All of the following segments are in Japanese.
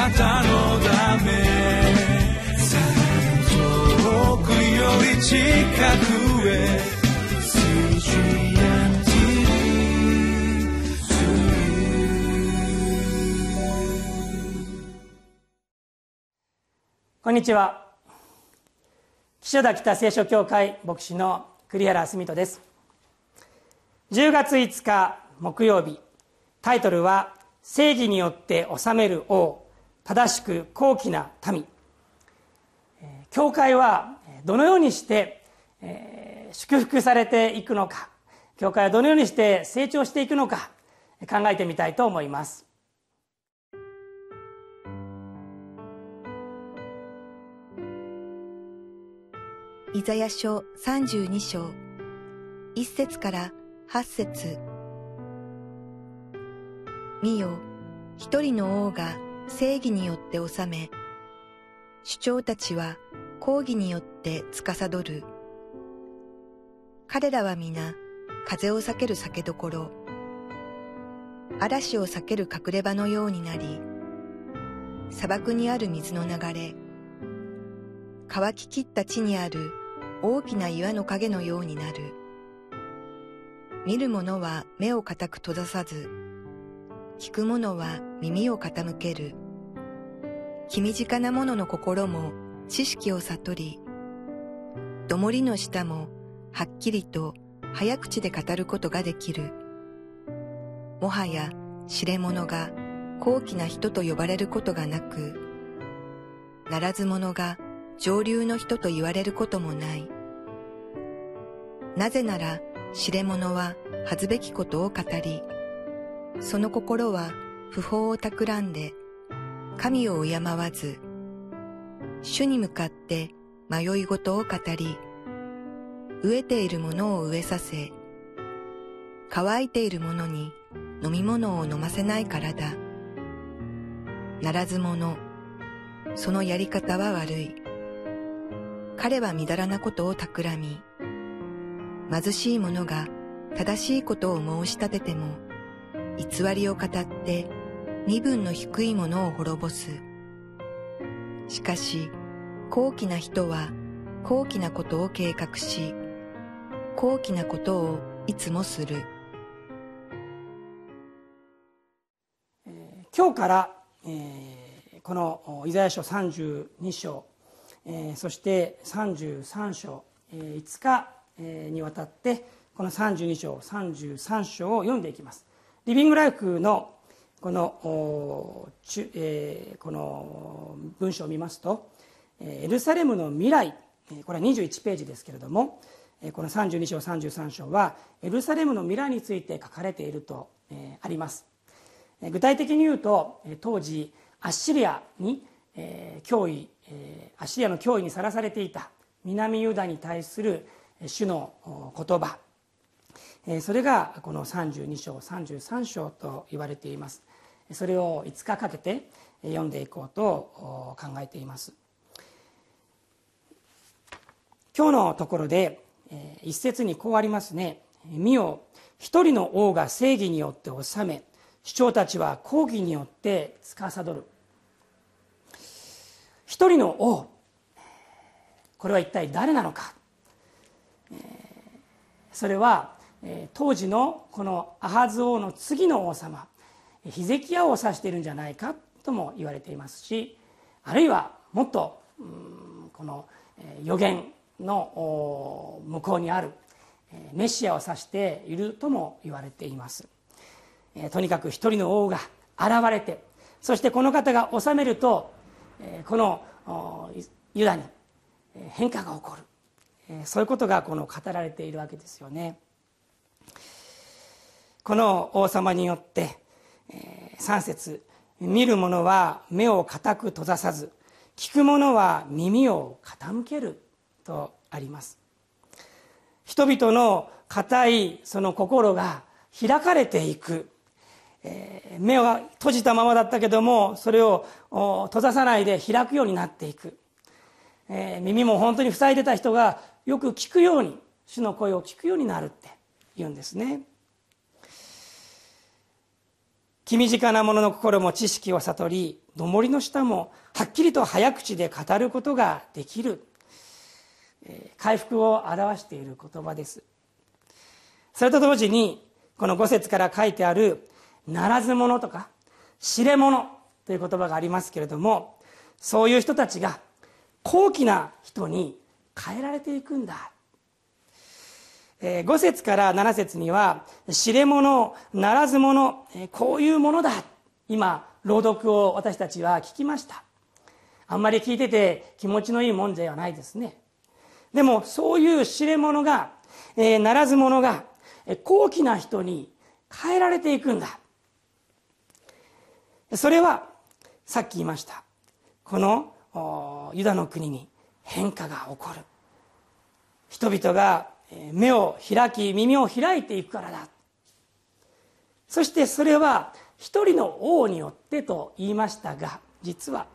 なたのため遠くより近くへこんにちは。岸田北聖書協会牧師の栗原澄人です。10月5日木曜日。タイトルは「正義によって治める王。正しく高貴な民」教会はどのようにして祝福されていくのか。教会はどのようにして成長していくのか考えてみたいと思います。イザヤ書32章。1節から8節。見よ一人の王が正義によって治め主張たちは抗議によって司る彼らは皆風を避ける酒どころ嵐を避ける隠れ場のようになり砂漠にある水の流れ乾ききった地にある大きな岩の影のようになる。見る者は目を固く閉ざさず、聞く者は耳を傾ける。気身近な者の心も知識を悟り、どもりの下もはっきりと早口で語ることができる。もはや知れ者が高貴な人と呼ばれることがなく、ならず者が上流の人と言われることもない。なぜなら知れ者は恥ずべきことを語り、その心は不法を企んで、神を敬わず、主に向かって迷い事を語り、飢えている者を飢えさせ、乾いている者に飲み物を飲ませないからだ。ならず者、そのやり方は悪い。彼はみだらなことを企み、貧しい者が正しいことを申し立てても、偽りを語って身分の低い者を滅ぼす。しかし、高貴な人は高貴なことを計画し、高貴なことをいつもする。今日から、えー、このイザヤ書32章えー、そして33章、えー、5日、えー、にわたってこの32章33章を読んでいきますリビングライフのこの,、えー、この文章を見ますとエルサレムの未来これは21ページですけれどもこの32章33章はエルサレムの未来について書かれているとあります。具体的に言うと当時アッシリアに脅威えアシリアの脅威にさらされていた南ユダに対する主の言葉。それがこの32章33章と言われています。それを5日かけて読んでいこうと考えています。今日のところで一節にこうありますね「見よ一人の王が正義によって治め主張たちは抗議によって司る」一人の王これは一体誰なのか。それは当時のこのアハズ王の次の王様ヒゼキヤを指しているんじゃないかとも言われていますしあるいはもっとこの予言の向こうにあるメシアを指しているとも言われています。とにかく一人の王が現れてそしてこの方が治めるとこのユダに変化が起こる。そういうことがこの語られているわけですよね。この王様によって3節見る者は目を固く閉ざさず聞く者は耳を傾けるとあります。人々の固いその心が開かれていく。えー、目は閉じたままだったけどもそれを閉ざさないで開くようになっていく、えー、耳も本当に塞いでた人がよく聞くように主の声を聞くようになるって言うんですね。君近な者の心も知識を悟り上りの下もはっきりと早口で語ることができる。回復を表している言葉です。それと同時にこの五節から書いてある「ならず者」とか「知れ者」という言葉がありますけれどもそういう人たちが高貴な人に変えられていくんだ。5節から7節には「知れ者ならず者こういうものだ」今朗読を私たちは聞きました。あんまり聞いてて気持ちのいいもんではないですね。でもそういう知れ者が、えー、ならず者が高貴な人に変えられていくんだ。それはさっき言いました。このユダの国に変化が起こる。人々が目を開き耳を開いていくからだ。そしてそれは一人の王によってと言いましたが実は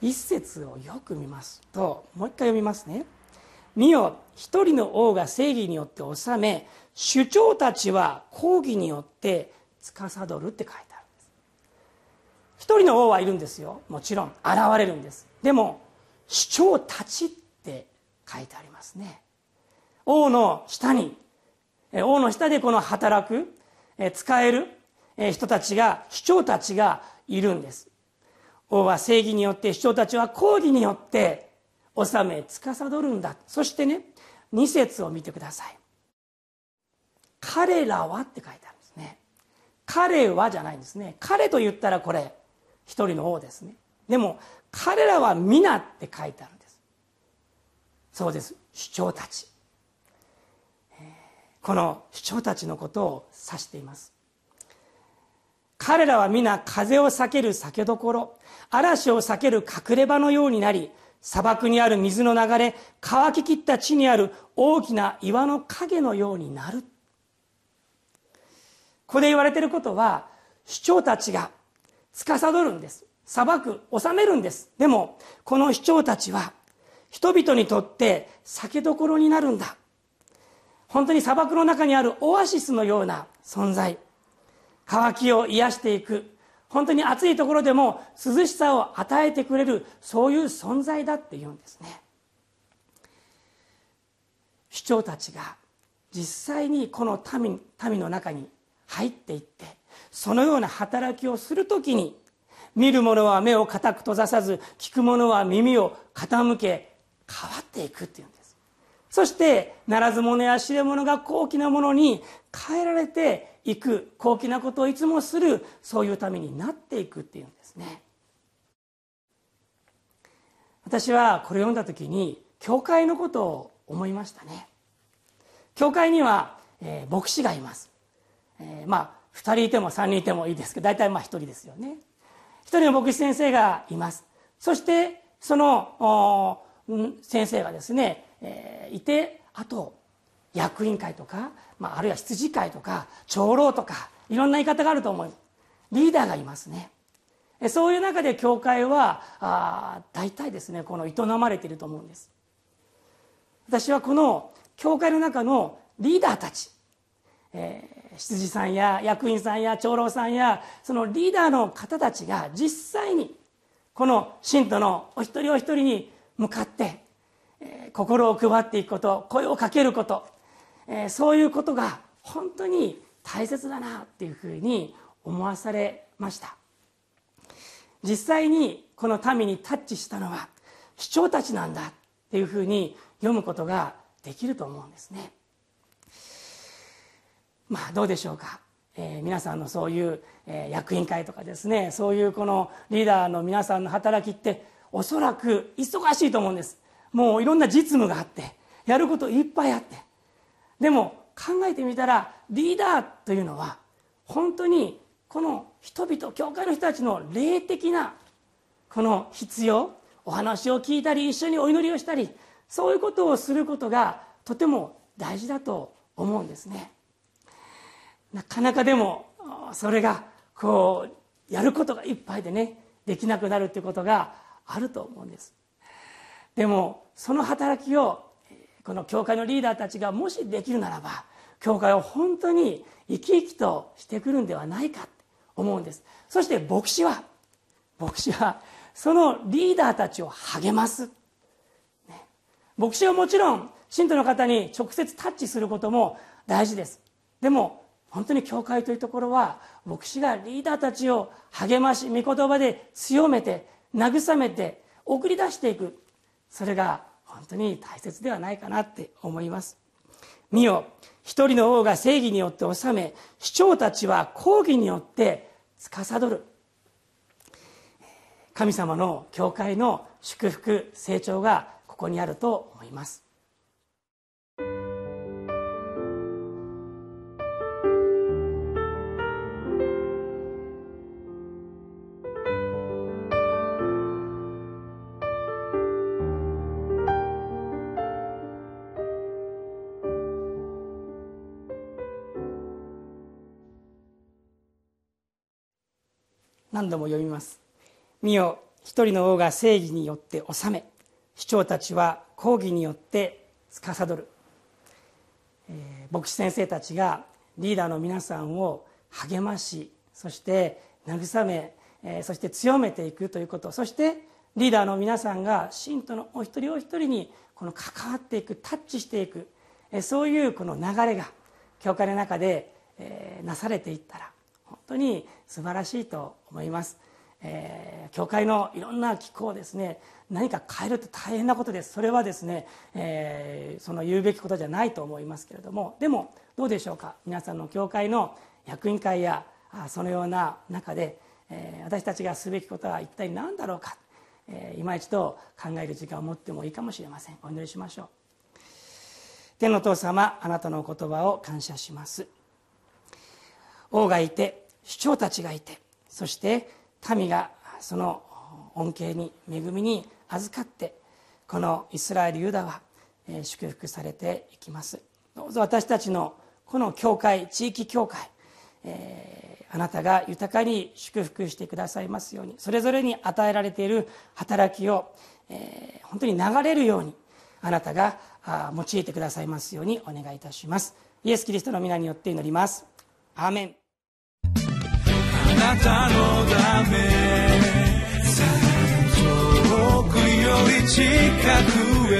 一節をよく見ますともう一回読みますね「見よ一人の王が正義によって治め首長たちは抗議によって司る」って書いてあるんです。一人の王はいるんですよ。もちろん現れるんです。でも首長たちって書いてありますね。王の下に王の下でこの働く使える人たちが首長たちがいるんです。王は正義によって首長たちは抗議によって治め司るんだ。そしてね2節を見てください。彼らはって書いてあるんですね。彼はじゃないんですね。彼と言ったらこれ一人の王ですね。でも彼らは皆って書いてあるんです。そうです。首長たち。この首長たちのことを指しています。彼らは皆風を避ける酒どころ嵐を避ける隠れ場のようになり砂漠にある水の流れ乾ききった地にある大きな岩の影のようになる。ここで言われていることは首長たちが司るんです。裁く治めるんです。でもこの首長たちは人々にとって酒どころになるんだ。本当に砂漠の中にあるオアシスのような存在。渇きを癒していく。本当に暑いところでも涼しさを与えてくれるそういう存在だって言うんですね。首長たちが実際にこの民民の中に入っていってそのような働きをするときに見る者は目を固く閉ざさず聞く者は耳を傾け変わっていくっていうんです。そしてならず者や知れ者が高貴なものに変えられていく高貴なことをいつもするそういうためになっていくっていうんですね。私はこれを読んだ時に教会のことを思いましたね。教会には、えー、牧師がいます、えー、まあ2人いても3人いてもいいですけど大体まあ1人ですよね。1人の牧師先生がいます。そしてその先生がですねえー、いてあと役員会とか、まあ、あるいは羊会とか長老とかいろんな言い方があると思いますリーダーがいますね。そういう中で教会はあ大体ですねこの営まれていると思うんです。私はこの教会の中のリーダーたち、えー、羊さんや役員さんや長老さんやそのリーダーの方たちが実際にこの信徒のお一人お一人に向かって心を配っていくこと声をかけること、えそういうことが本当に大切だなっていうふうに思わされました。実際にこの民にタッチしたのは主張たちなんだっていうふうに読むことができると思うんですね。まあどうでしょうか、えー、皆さんのそういう、えー、役員会とかですねそういうこのリーダーの皆さんの働きっておそらく忙しいと思うんです。もういろんな実務があってやることいっぱいあって。でも考えてみたらリーダーというのは本当にこの人々教会の人たちの霊的なこの必要お話を聞いたり一緒にお祈りをしたりそういうことをすることがとても大事だと思うんですね。なかなかでもそれがこうやることがいっぱいでねできなくなるっていうことがあると思うんです。でもその働きをこの教会のリーダーたちがもしできるならば教会を本当に生き生きとしてくるんではないかって思うんです。そして牧師は牧師はそのリーダーたちを励ます、ね、牧師はもちろん信徒の方に直接タッチすることも大事です。でも本当に教会というところは牧師がリーダーたちを励まし御言葉で強めて慰めて送り出していく。それが本当に大切ではないかなって思います。見よ一人の王が正義によって治め市長たちは抗議によって司る。神様の教会の祝福成長がここにあると思います。何度も読みます。見よ一人の王が正義によって治め市長たちは抗議によって司る、えー、牧師先生たちがリーダーの皆さんを励ましそして慰め、えー、そして強めていくということそしてリーダーの皆さんが信徒のお一人お一人にこの関わっていくタッチしていく、えー、そういうこの流れが教会の中で、えー、なされていったら本当に素晴らしいと思います、えー、教会のいろんな機構をですね。何か変えるって大変なことです。それはですね、えー、その言うべきことじゃないと思いますけれども。でもどうでしょうか？皆さんの教会の役員会やそのような中で、えー、私たちがすべきことは一体何だろうか、えー、今一度考える時間を持ってもいいかもしれません。お祈りしましょう。天の父様あなたのお言葉を感謝します。王がいて首長たちがいてそして民がその恩恵に恵みに預かってこのイスラエルユダは祝福されていきます。どうぞ私たちのこの教会地域教会、えー、あなたが豊かに祝福してくださいますようにそれぞれに与えられている働きを、えー、本当に流れるようにあなたが用いてくださいますようにお願いいたします。イエス・キリストの皆によって祈ります。アーメン。なたのため。遠くより近くへ。